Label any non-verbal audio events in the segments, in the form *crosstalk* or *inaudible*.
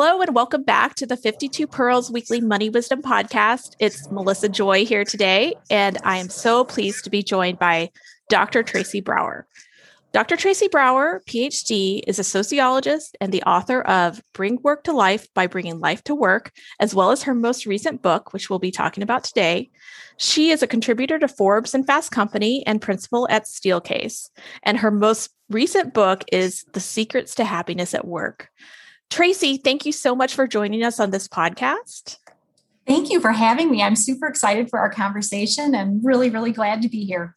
Hello, and welcome back to the 52 Pearls Weekly Money Wisdom Podcast. It's Melissa Joy here today, and I am so pleased to be joined by Dr. Tracy Brower. Dr. Tracy Brower, PhD, is a sociologist and the author of Bring Work to Life by Bringing Life to Work, as well as her most recent book, which we'll be talking about today. She is a contributor to Forbes and Fast Company and principal at Steelcase. And her most recent book is The Secrets to Happiness at Work. Tracy, thank you so much for joining us on this podcast. Thank you for having me. I'm super excited for our conversation and really, really glad to be here.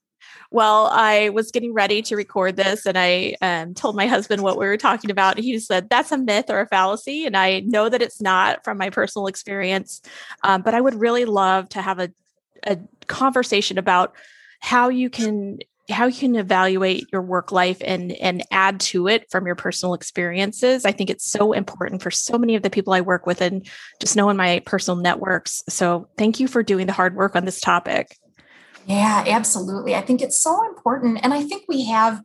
Well, I was getting ready to record this and I um, told my husband what we were talking about. He said, That's a myth or a fallacy. And I know that it's not from my personal experience, um, but I would really love to have a, a conversation about how you can how you can evaluate your work life and and add to it from your personal experiences. I think it's so important for so many of the people i work with and just knowing my personal networks. So thank you for doing the hard work on this topic. Yeah absolutely. I think it's so important. And i think we have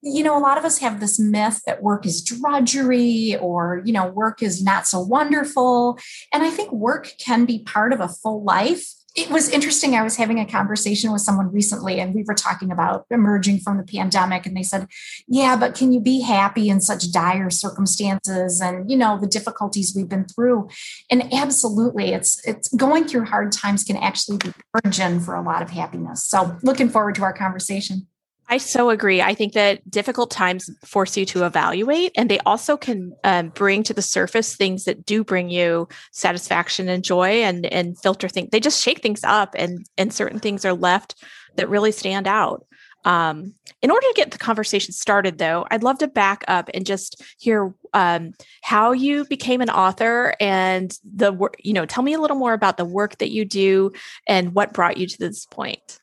you know a lot of us have this myth that work is drudgery or you know work is not so wonderful. And i think work can be part of a full life it was interesting. I was having a conversation with someone recently, and we were talking about emerging from the pandemic. And they said, Yeah, but can you be happy in such dire circumstances and, you know, the difficulties we've been through? And absolutely, it's it's going through hard times can actually be origin for a lot of happiness. So looking forward to our conversation. I so agree. I think that difficult times force you to evaluate, and they also can um, bring to the surface things that do bring you satisfaction and joy, and and filter things. They just shake things up, and and certain things are left that really stand out. Um, in order to get the conversation started, though, I'd love to back up and just hear um, how you became an author and the work. You know, tell me a little more about the work that you do and what brought you to this point.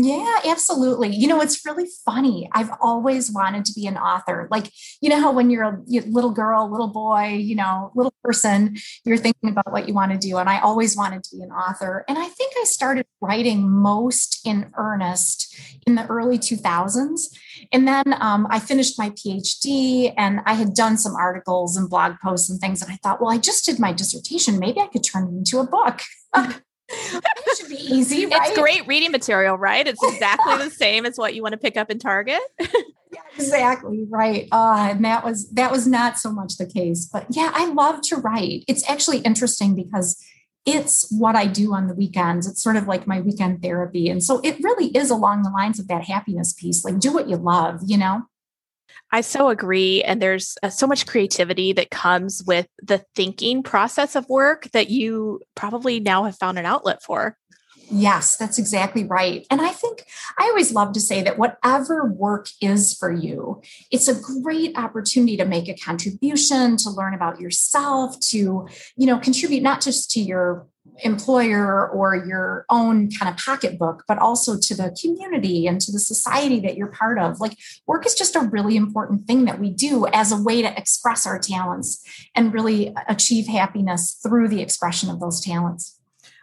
Yeah, absolutely. You know, it's really funny. I've always wanted to be an author. Like, you know how when you're a little girl, little boy, you know, little person, you're thinking about what you want to do. And I always wanted to be an author. And I think I started writing most in earnest in the early 2000s. And then um, I finished my PhD and I had done some articles and blog posts and things. And I thought, well, I just did my dissertation. Maybe I could turn it into a book. *laughs* *laughs* it should be easy, right? It's great reading material, right? It's exactly the same as what you want to pick up in Target. *laughs* yeah, exactly right. Uh, and that was that was not so much the case. But yeah, I love to write. It's actually interesting because it's what I do on the weekends. It's sort of like my weekend therapy. And so it really is along the lines of that happiness piece. Like do what you love, you know? I so agree. And there's uh, so much creativity that comes with the thinking process of work that you probably now have found an outlet for. Yes, that's exactly right. And I think I always love to say that whatever work is for you, it's a great opportunity to make a contribution, to learn about yourself, to, you know, contribute not just to your employer or your own kind of pocketbook, but also to the community and to the society that you're part of. Like, work is just a really important thing that we do as a way to express our talents and really achieve happiness through the expression of those talents.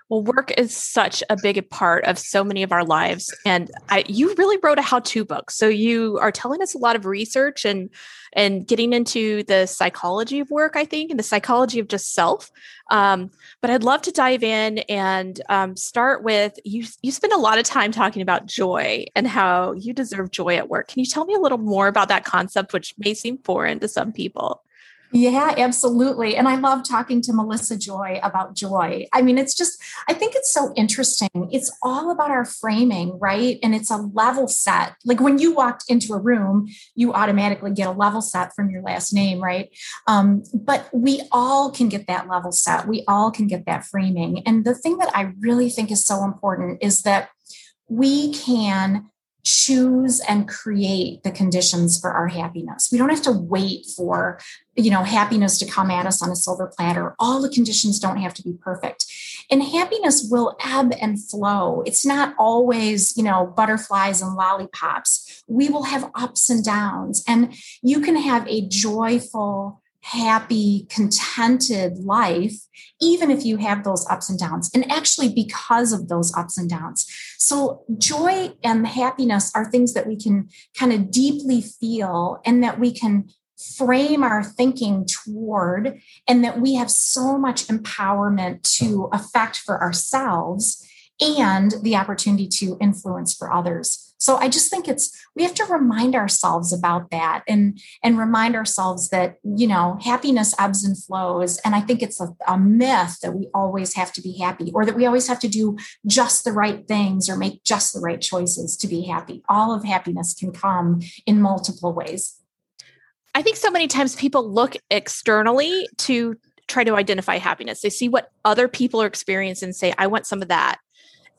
Well, work is such a big part of so many of our lives, and I, you really wrote a how-to book. So you are telling us a lot of research and and getting into the psychology of work, I think, and the psychology of just self. Um, but I'd love to dive in and um, start with you. You spend a lot of time talking about joy and how you deserve joy at work. Can you tell me a little more about that concept, which may seem foreign to some people? Yeah, absolutely. And I love talking to Melissa Joy about joy. I mean, it's just, I think it's so interesting. It's all about our framing, right? And it's a level set. Like when you walked into a room, you automatically get a level set from your last name, right? Um, but we all can get that level set. We all can get that framing. And the thing that I really think is so important is that we can choose and create the conditions for our happiness. We don't have to wait for, you know, happiness to come at us on a silver platter. All the conditions don't have to be perfect. And happiness will ebb and flow. It's not always, you know, butterflies and lollipops. We will have ups and downs. And you can have a joyful, happy, contented life, even if you have those ups and downs, and actually because of those ups and downs. So, joy and happiness are things that we can kind of deeply feel and that we can frame our thinking toward, and that we have so much empowerment to affect for ourselves and the opportunity to influence for others. So I just think it's we have to remind ourselves about that and and remind ourselves that you know happiness ebbs and flows and I think it's a, a myth that we always have to be happy or that we always have to do just the right things or make just the right choices to be happy. All of happiness can come in multiple ways. I think so many times people look externally to try to identify happiness. They see what other people are experiencing and say, I want some of that.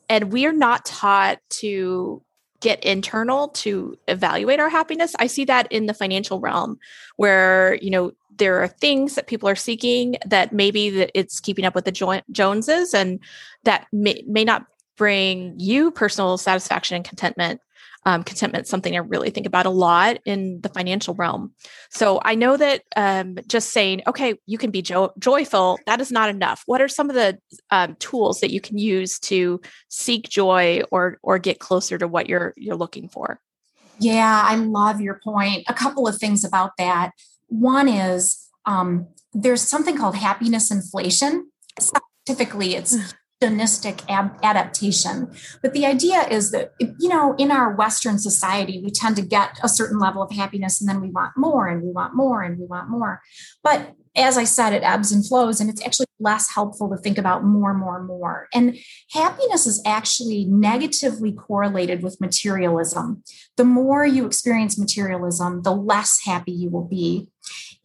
And we are not taught to get internal to evaluate our happiness. I see that in the financial realm where, you know, there are things that people are seeking that maybe that it's keeping up with the jo- Joneses and that may, may not bring you personal satisfaction and contentment um, contentment something I really think about a lot in the financial realm. So I know that um, just saying, okay, you can be jo- joyful, that is not enough. What are some of the um, tools that you can use to seek joy or or get closer to what you're you're looking for? Yeah, I love your point. A couple of things about that. One is um, there's something called happiness inflation. Scientifically, it's hedonistic ab- adaptation. But the idea is that, you know, in our Western society, we tend to get a certain level of happiness and then we want more and we want more and we want more. But as I said, it ebbs and flows, and it's actually less helpful to think about more, more, more. And happiness is actually negatively correlated with materialism. The more you experience materialism, the less happy you will be.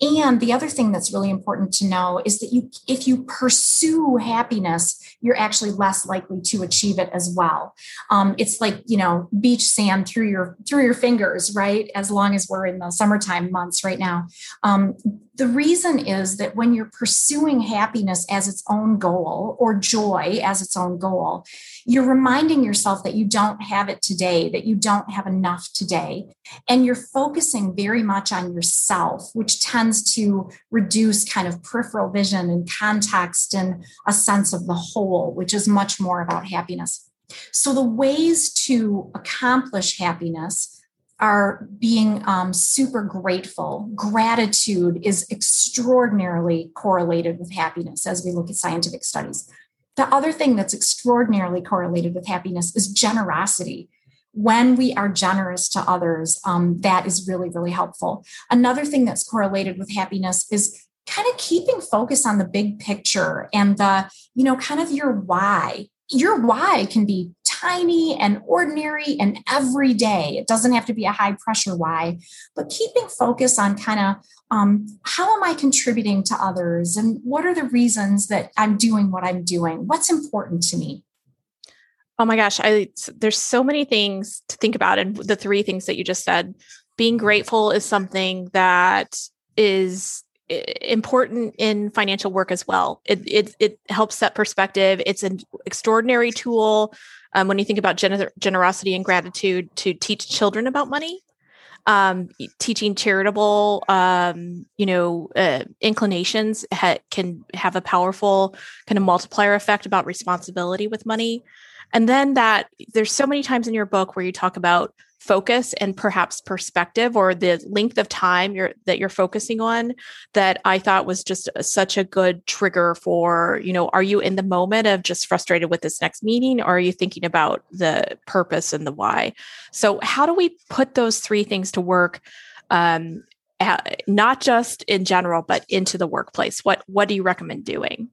And the other thing that's really important to know is that you if you pursue happiness, you're actually less likely to achieve it as well. Um, it's like you know beach sand through your through your fingers, right? As long as we're in the summertime months right now. Um, the reason is that when you're pursuing happiness as its own goal or joy as its own goal, you're reminding yourself that you don't have it today, that you don't have enough today. And you're focusing very much on yourself, which tends to reduce kind of peripheral vision and context and a sense of the whole, which is much more about happiness. So, the ways to accomplish happiness are being um, super grateful. Gratitude is extraordinarily correlated with happiness as we look at scientific studies. The other thing that's extraordinarily correlated with happiness is generosity. When we are generous to others, um, that is really, really helpful. Another thing that's correlated with happiness is kind of keeping focus on the big picture and the, you know, kind of your why. Your why can be tiny and ordinary and everyday. It doesn't have to be a high pressure why, but keeping focus on kind of um, how am I contributing to others and what are the reasons that I'm doing what I'm doing? What's important to me? Oh my gosh, I there's so many things to think about and the three things that you just said. Being grateful is something that is important in financial work as well. It it, it helps set perspective. It's an extraordinary tool um, when you think about gener- generosity and gratitude to teach children about money um, teaching charitable um, you know uh, inclinations ha- can have a powerful kind of multiplier effect about responsibility with money. And then that there's so many times in your book where you talk about focus and perhaps perspective or the length of time you're that you're focusing on that I thought was just such a good trigger for, you know, are you in the moment of just frustrated with this next meeting or are you thinking about the purpose and the why? So how do we put those three things to work um, not just in general but into the workplace? What what do you recommend doing?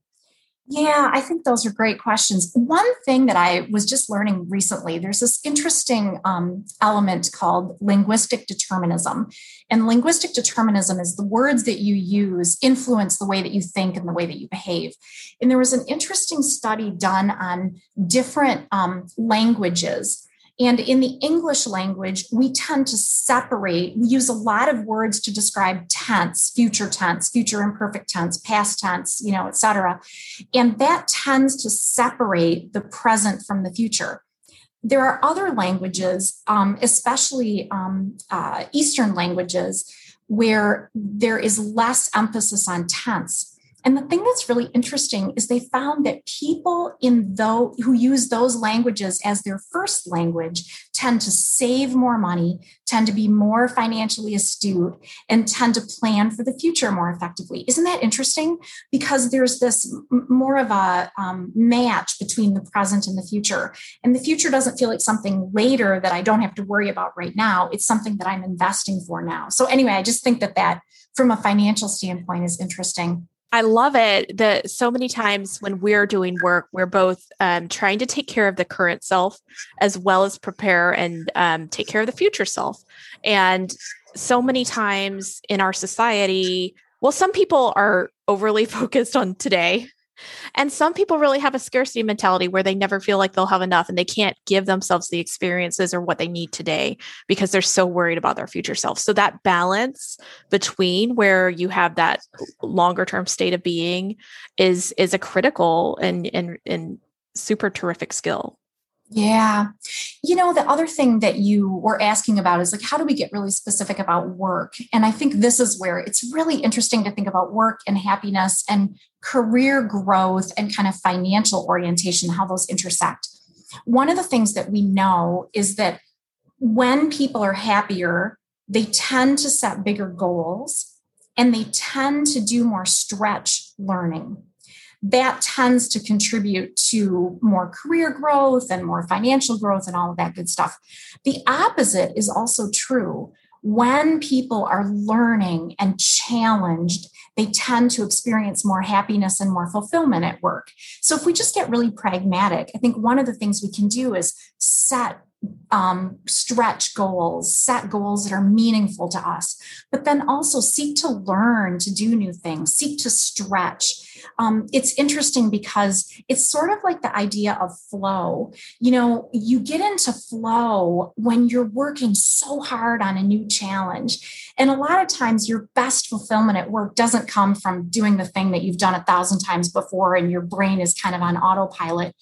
Yeah, I think those are great questions. One thing that I was just learning recently there's this interesting um, element called linguistic determinism. And linguistic determinism is the words that you use influence the way that you think and the way that you behave. And there was an interesting study done on different um, languages And in the English language, we tend to separate, we use a lot of words to describe tense, future tense, future imperfect tense, past tense, you know, et cetera. And that tends to separate the present from the future. There are other languages, um, especially um, uh, Eastern languages, where there is less emphasis on tense. And the thing that's really interesting is they found that people in though who use those languages as their first language tend to save more money, tend to be more financially astute, and tend to plan for the future more effectively. Isn't that interesting? Because there's this more of a um, match between the present and the future. And the future doesn't feel like something later that I don't have to worry about right now. It's something that I'm investing for now. So, anyway, I just think that that from a financial standpoint is interesting. I love it that so many times when we're doing work, we're both um, trying to take care of the current self as well as prepare and um, take care of the future self. And so many times in our society, well, some people are overly *laughs* focused on today and some people really have a scarcity mentality where they never feel like they'll have enough and they can't give themselves the experiences or what they need today because they're so worried about their future self. So that balance between where you have that longer term state of being is is a critical and and and super terrific skill. Yeah. You know, the other thing that you were asking about is like, how do we get really specific about work? And I think this is where it's really interesting to think about work and happiness and career growth and kind of financial orientation, how those intersect. One of the things that we know is that when people are happier, they tend to set bigger goals and they tend to do more stretch learning that tends to contribute to more career growth and more financial growth and all of that good stuff. The opposite is also true. When people are learning and challenged, they tend to experience more happiness and more fulfillment at work. So, if we just get really pragmatic, I think one of the things we can do is set um, stretch goals, set goals that are meaningful to us, but then also seek to learn to do new things, seek to stretch. Um, it's interesting because it's sort of like the idea of flow. You know, you get into flow when you're working so hard on a new challenge. And a lot of times, your best fulfillment at work doesn't come from doing the thing that you've done a thousand times before and your brain is kind of on autopilot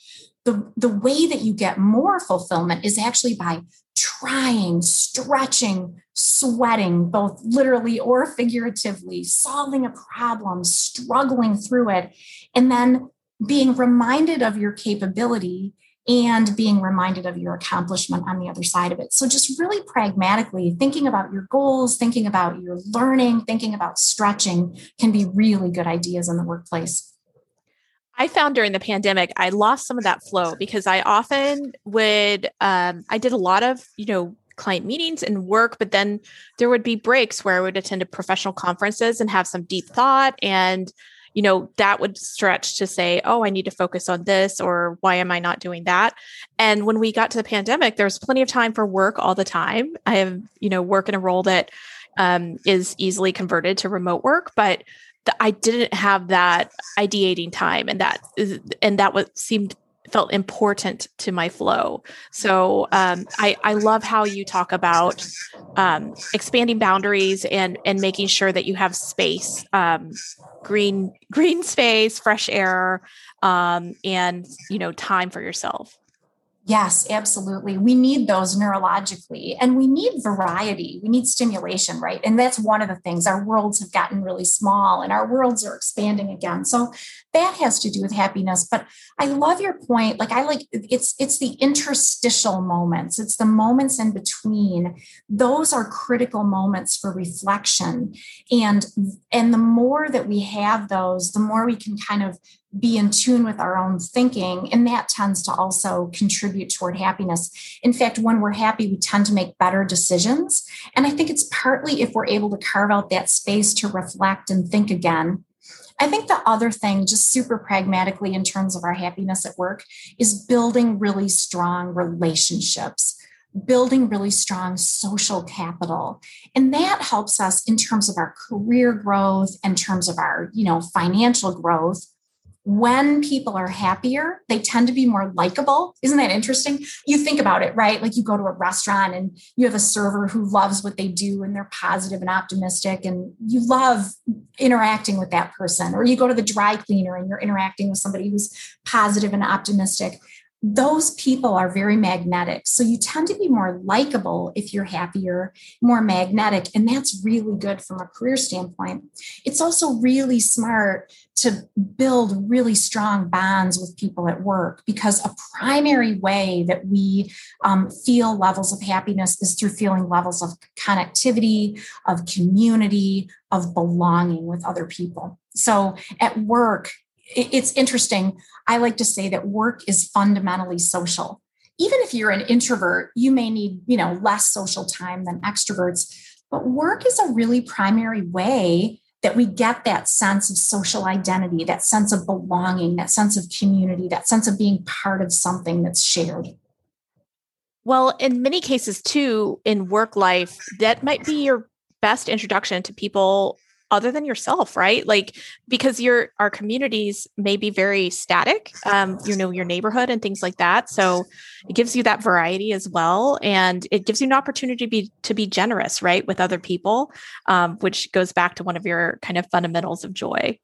the, the way that you get more fulfillment is actually by trying, stretching, sweating, both literally or figuratively, solving a problem, struggling through it, and then being reminded of your capability and being reminded of your accomplishment on the other side of it. So, just really pragmatically thinking about your goals, thinking about your learning, thinking about stretching can be really good ideas in the workplace. I found during the pandemic, I lost some of that flow because I often would, um, I did a lot of, you know, client meetings and work, but then there would be breaks where I would attend professional conferences and have some deep thought. And, you know, that would stretch to say, oh, I need to focus on this or why am I not doing that? And when we got to the pandemic, there was plenty of time for work all the time. I have, you know, work in a role that um, is easily converted to remote work, but I didn't have that ideating time and that and that what seemed felt important to my flow. So um, I, I love how you talk about um, expanding boundaries and and making sure that you have space, um, green *laughs* green space, fresh air, um, and you know time for yourself. Yes, absolutely. We need those neurologically and we need variety. We need stimulation, right? And that's one of the things. Our worlds have gotten really small and our worlds are expanding again. So that has to do with happiness. But I love your point. Like I like it's it's the interstitial moments. It's the moments in between. Those are critical moments for reflection. And and the more that we have those, the more we can kind of be in tune with our own thinking. And that tends to also contribute toward happiness. In fact, when we're happy, we tend to make better decisions. And I think it's partly if we're able to carve out that space to reflect and think again. I think the other thing, just super pragmatically in terms of our happiness at work, is building really strong relationships building really strong social capital and that helps us in terms of our career growth in terms of our you know financial growth when people are happier, they tend to be more likable. Isn't that interesting? You think about it, right? Like you go to a restaurant and you have a server who loves what they do and they're positive and optimistic, and you love interacting with that person. Or you go to the dry cleaner and you're interacting with somebody who's positive and optimistic those people are very magnetic. So you tend to be more likable if you're happier, more magnetic. And that's really good from a career standpoint. It's also really smart to build really strong bonds with people at work because a primary way that we um, feel levels of happiness is through feeling levels of connectivity, of community, of belonging with other people. So at work, it's interesting. I like to say that work is fundamentally social. Even if you're an introvert, you may need, you know, less social time than extroverts, but work is a really primary way that we get that sense of social identity, that sense of belonging, that sense of community, that sense of being part of something that's shared. Well, in many cases, too, in work life, that might be your best introduction to people other than yourself right? Like because your our communities may be very static um you know your neighborhood and things like that. So it gives you that variety as well. And it gives you an opportunity to be to be generous right with other people um, which goes back to one of your kind of fundamentals of joy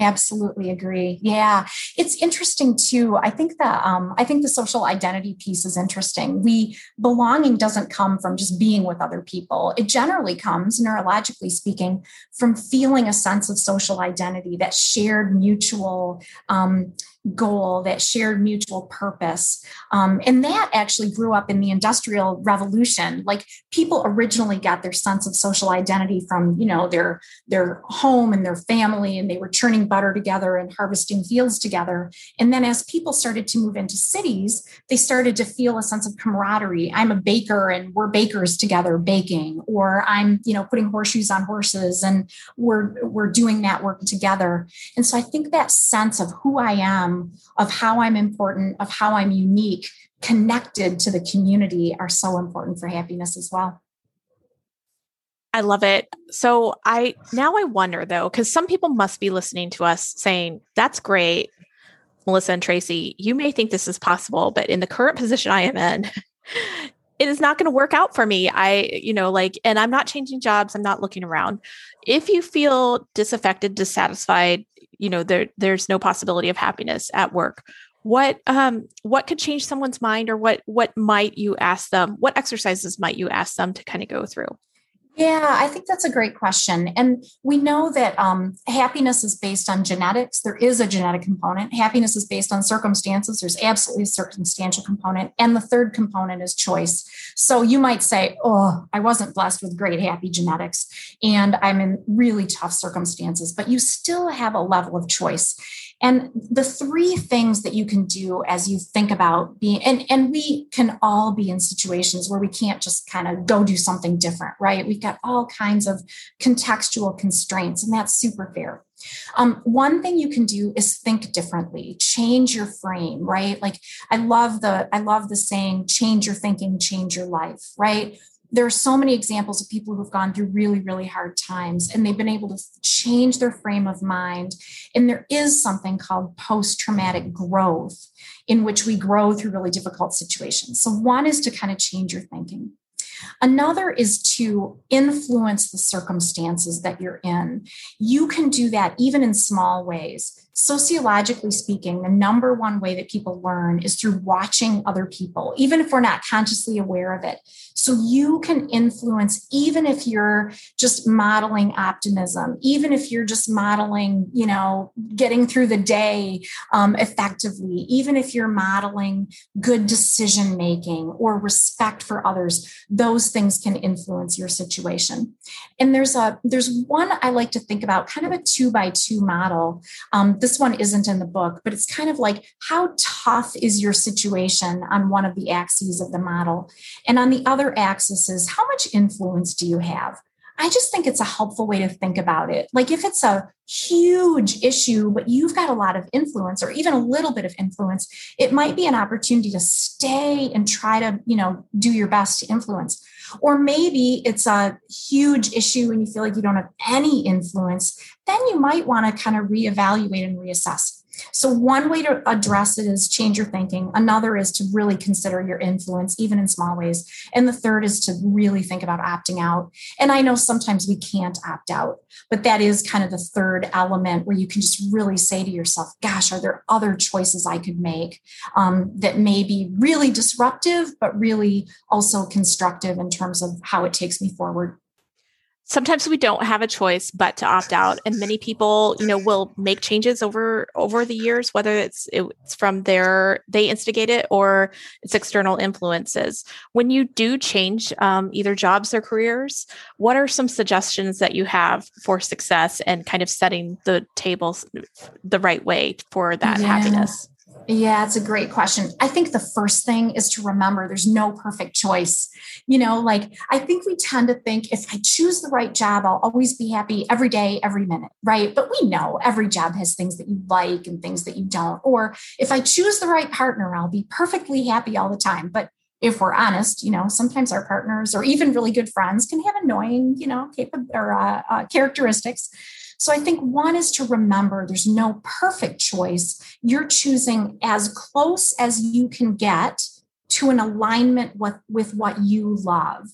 Absolutely agree. Yeah, it's interesting too. I think that um, I think the social identity piece is interesting. We belonging doesn't come from just being with other people. It generally comes, neurologically speaking, from feeling a sense of social identity, that shared mutual um, goal, that shared mutual purpose. Um, and that actually grew up in the Industrial Revolution. Like people originally got their sense of social identity from, you know, their, their home and their family, and they were churning butter together and harvesting fields together. And then as people started to move into cities, they started to feel a sense of camaraderie. I'm a baker and we're bakers together baking, or I'm, you know, putting horseshoes on horses and we're we're doing that work together. And so I think that sense of who I am of how I'm important, of how I'm unique, connected to the community are so important for happiness as well. I love it. So I now I wonder though, because some people must be listening to us saying, that's great, Melissa and Tracy. You may think this is possible, but in the current position I am in, *laughs* it is not going to work out for me. I, you know, like, and I'm not changing jobs. I'm not looking around. If you feel disaffected, dissatisfied, you know there there's no possibility of happiness at work. What um what could change someone's mind or what what might you ask them what exercises might you ask them to kind of go through yeah, I think that's a great question. And we know that um, happiness is based on genetics. There is a genetic component. Happiness is based on circumstances. There's absolutely a circumstantial component. And the third component is choice. So you might say, Oh, I wasn't blessed with great happy genetics and I'm in really tough circumstances, but you still have a level of choice. And the three things that you can do as you think about being, and, and we can all be in situations where we can't just kind of go do something different, right? We've got all kinds of contextual constraints, and that's super fair. Um, one thing you can do is think differently, change your frame, right? Like I love the I love the saying, change your thinking, change your life, right? there are so many examples of people who've gone through really, really hard times and they've been able to change their frame of mind. And there is something called post traumatic growth in which we grow through really difficult situations. So, one is to kind of change your thinking. Another is to influence the circumstances that you're in. You can do that even in small ways. Sociologically speaking, the number one way that people learn is through watching other people, even if we're not consciously aware of it. So you can influence, even if you're just modeling optimism, even if you're just modeling, you know, getting through the day um, effectively, even if you're modeling good decision making or respect for others, those things can influence your situation. And there's a there's one I like to think about, kind of a two by two model. Um, this one isn't in the book, but it's kind of like how tough is your situation on one of the axes of the model, and on the other axis is how much influence do you have? I just think it's a helpful way to think about it. Like if it's a huge issue, but you've got a lot of influence or even a little bit of influence, it might be an opportunity to stay and try to, you know, do your best to influence. Or maybe it's a huge issue and you feel like you don't have any influence, then you might want to kind of reevaluate and reassess. So, one way to address it is change your thinking. Another is to really consider your influence, even in small ways. And the third is to really think about opting out. And I know sometimes we can't opt out, but that is kind of the third element where you can just really say to yourself, gosh, are there other choices I could make um, that may be really disruptive, but really also constructive in terms of how it takes me forward? Sometimes we don't have a choice but to opt out and many people you know will make changes over over the years whether it's it's from their they instigate it or it's external influences when you do change um, either jobs or careers what are some suggestions that you have for success and kind of setting the tables the right way for that yeah. happiness yeah, it's a great question. I think the first thing is to remember there's no perfect choice. You know, like I think we tend to think if I choose the right job, I'll always be happy every day, every minute, right? But we know every job has things that you like and things that you don't. Or if I choose the right partner, I'll be perfectly happy all the time. But if we're honest, you know, sometimes our partners or even really good friends can have annoying, you know, capable or uh, uh, characteristics. So I think one is to remember there's no perfect choice. You're choosing as close as you can get to an alignment with, with what you love.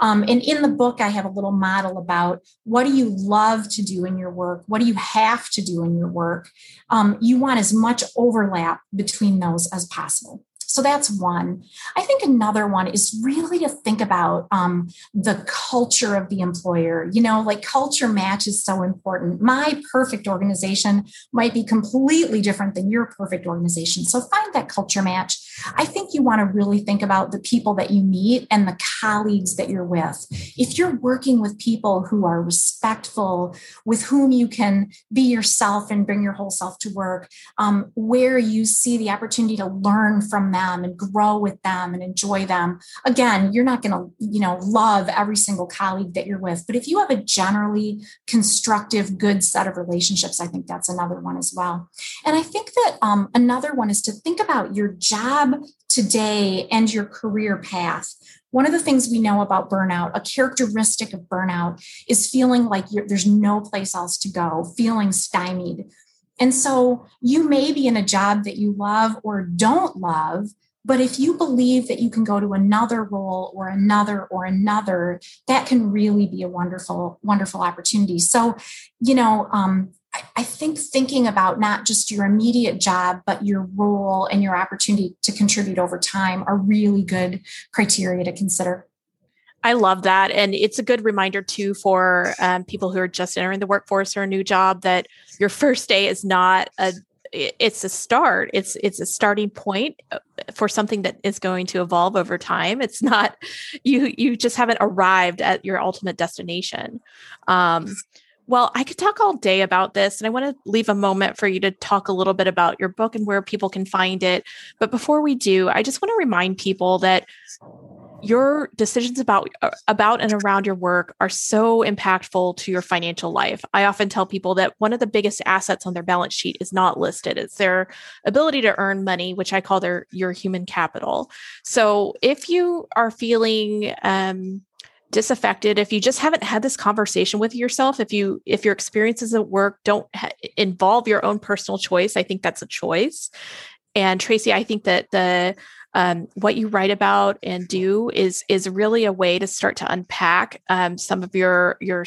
Um, and in the book, I have a little model about what do you love to do in your work? What do you have to do in your work? Um, you want as much overlap between those as possible. So that's one. I think another one is really to think about um, the culture of the employer. You know, like culture match is so important. My perfect organization might be completely different than your perfect organization. So find that culture match. I think you want to really think about the people that you meet and the colleagues that you're with. If you're working with people who are respectful, with whom you can be yourself and bring your whole self to work, um, where you see the opportunity to learn from them them and grow with them and enjoy them. Again, you're not going to, you know, love every single colleague that you're with, but if you have a generally constructive, good set of relationships, I think that's another one as well. And I think that um, another one is to think about your job today and your career path. One of the things we know about burnout, a characteristic of burnout, is feeling like there's no place else to go, feeling stymied, and so you may be in a job that you love or don't love, but if you believe that you can go to another role or another or another, that can really be a wonderful, wonderful opportunity. So, you know, um, I, I think thinking about not just your immediate job, but your role and your opportunity to contribute over time are really good criteria to consider. I love that. And it's a good reminder, too, for um, people who are just entering the workforce or a new job that your first day is not a it's a start. It's it's a starting point uh, for something that is going to evolve over time. It's not *laughs* you you just haven't arrived at your ultimate destination. Um well i could talk all day about this and i want to leave a moment for you to talk a little bit about your book and where people can find it. But before we do i just want to remind people that your decisions about uh, about and around your work are so impactful to your financial life. I often tell people that one of the biggest assets on their balance sheet is not listed. It's their ability to earn money, which I call their your human capital. So if you are feeling um, disaffected if you just haven't had this conversation with yourself if you if your experiences at work don't ha- involve your own personal choice i think that's a choice and tracy i think that the um, what you write about and do is is really a way to start to unpack um, some of your your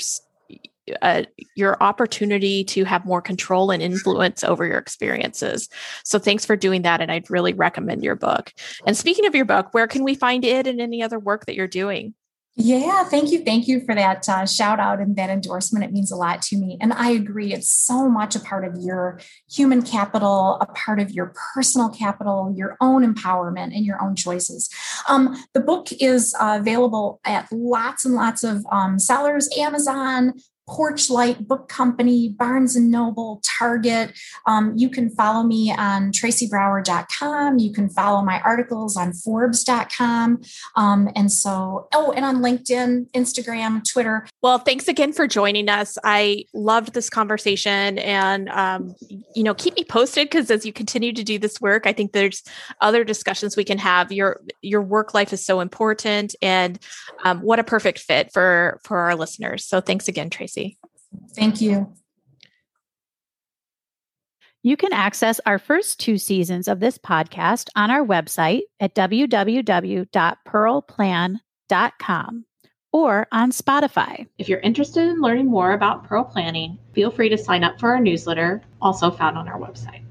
uh, your opportunity to have more control and influence over your experiences. So thanks for doing that. And I'd really recommend your book. And speaking of your book, where can we find it and any other work that you're doing? Yeah, thank you. Thank you for that uh, shout out and that endorsement. It means a lot to me. And I agree, it's so much a part of your human capital, a part of your personal capital, your own empowerment, and your own choices. Um, the book is uh, available at lots and lots of um, sellers, Amazon, Porchlight Book Company, Barnes and Noble, Target. Um, you can follow me on tracybrower.com. You can follow my articles on Forbes.com. Um, and so, oh, and on LinkedIn, Instagram, Twitter. Well, thanks again for joining us. I loved this conversation and, um, you know, keep me posted because as you continue to do this work, I think there's other discussions we can have. Your, your work life is so important and um, what a perfect fit for, for our listeners. So thanks again, Tracy. Thank you. You can access our first two seasons of this podcast on our website at www.pearlplan.com or on Spotify. If you're interested in learning more about Pearl Planning, feel free to sign up for our newsletter, also found on our website.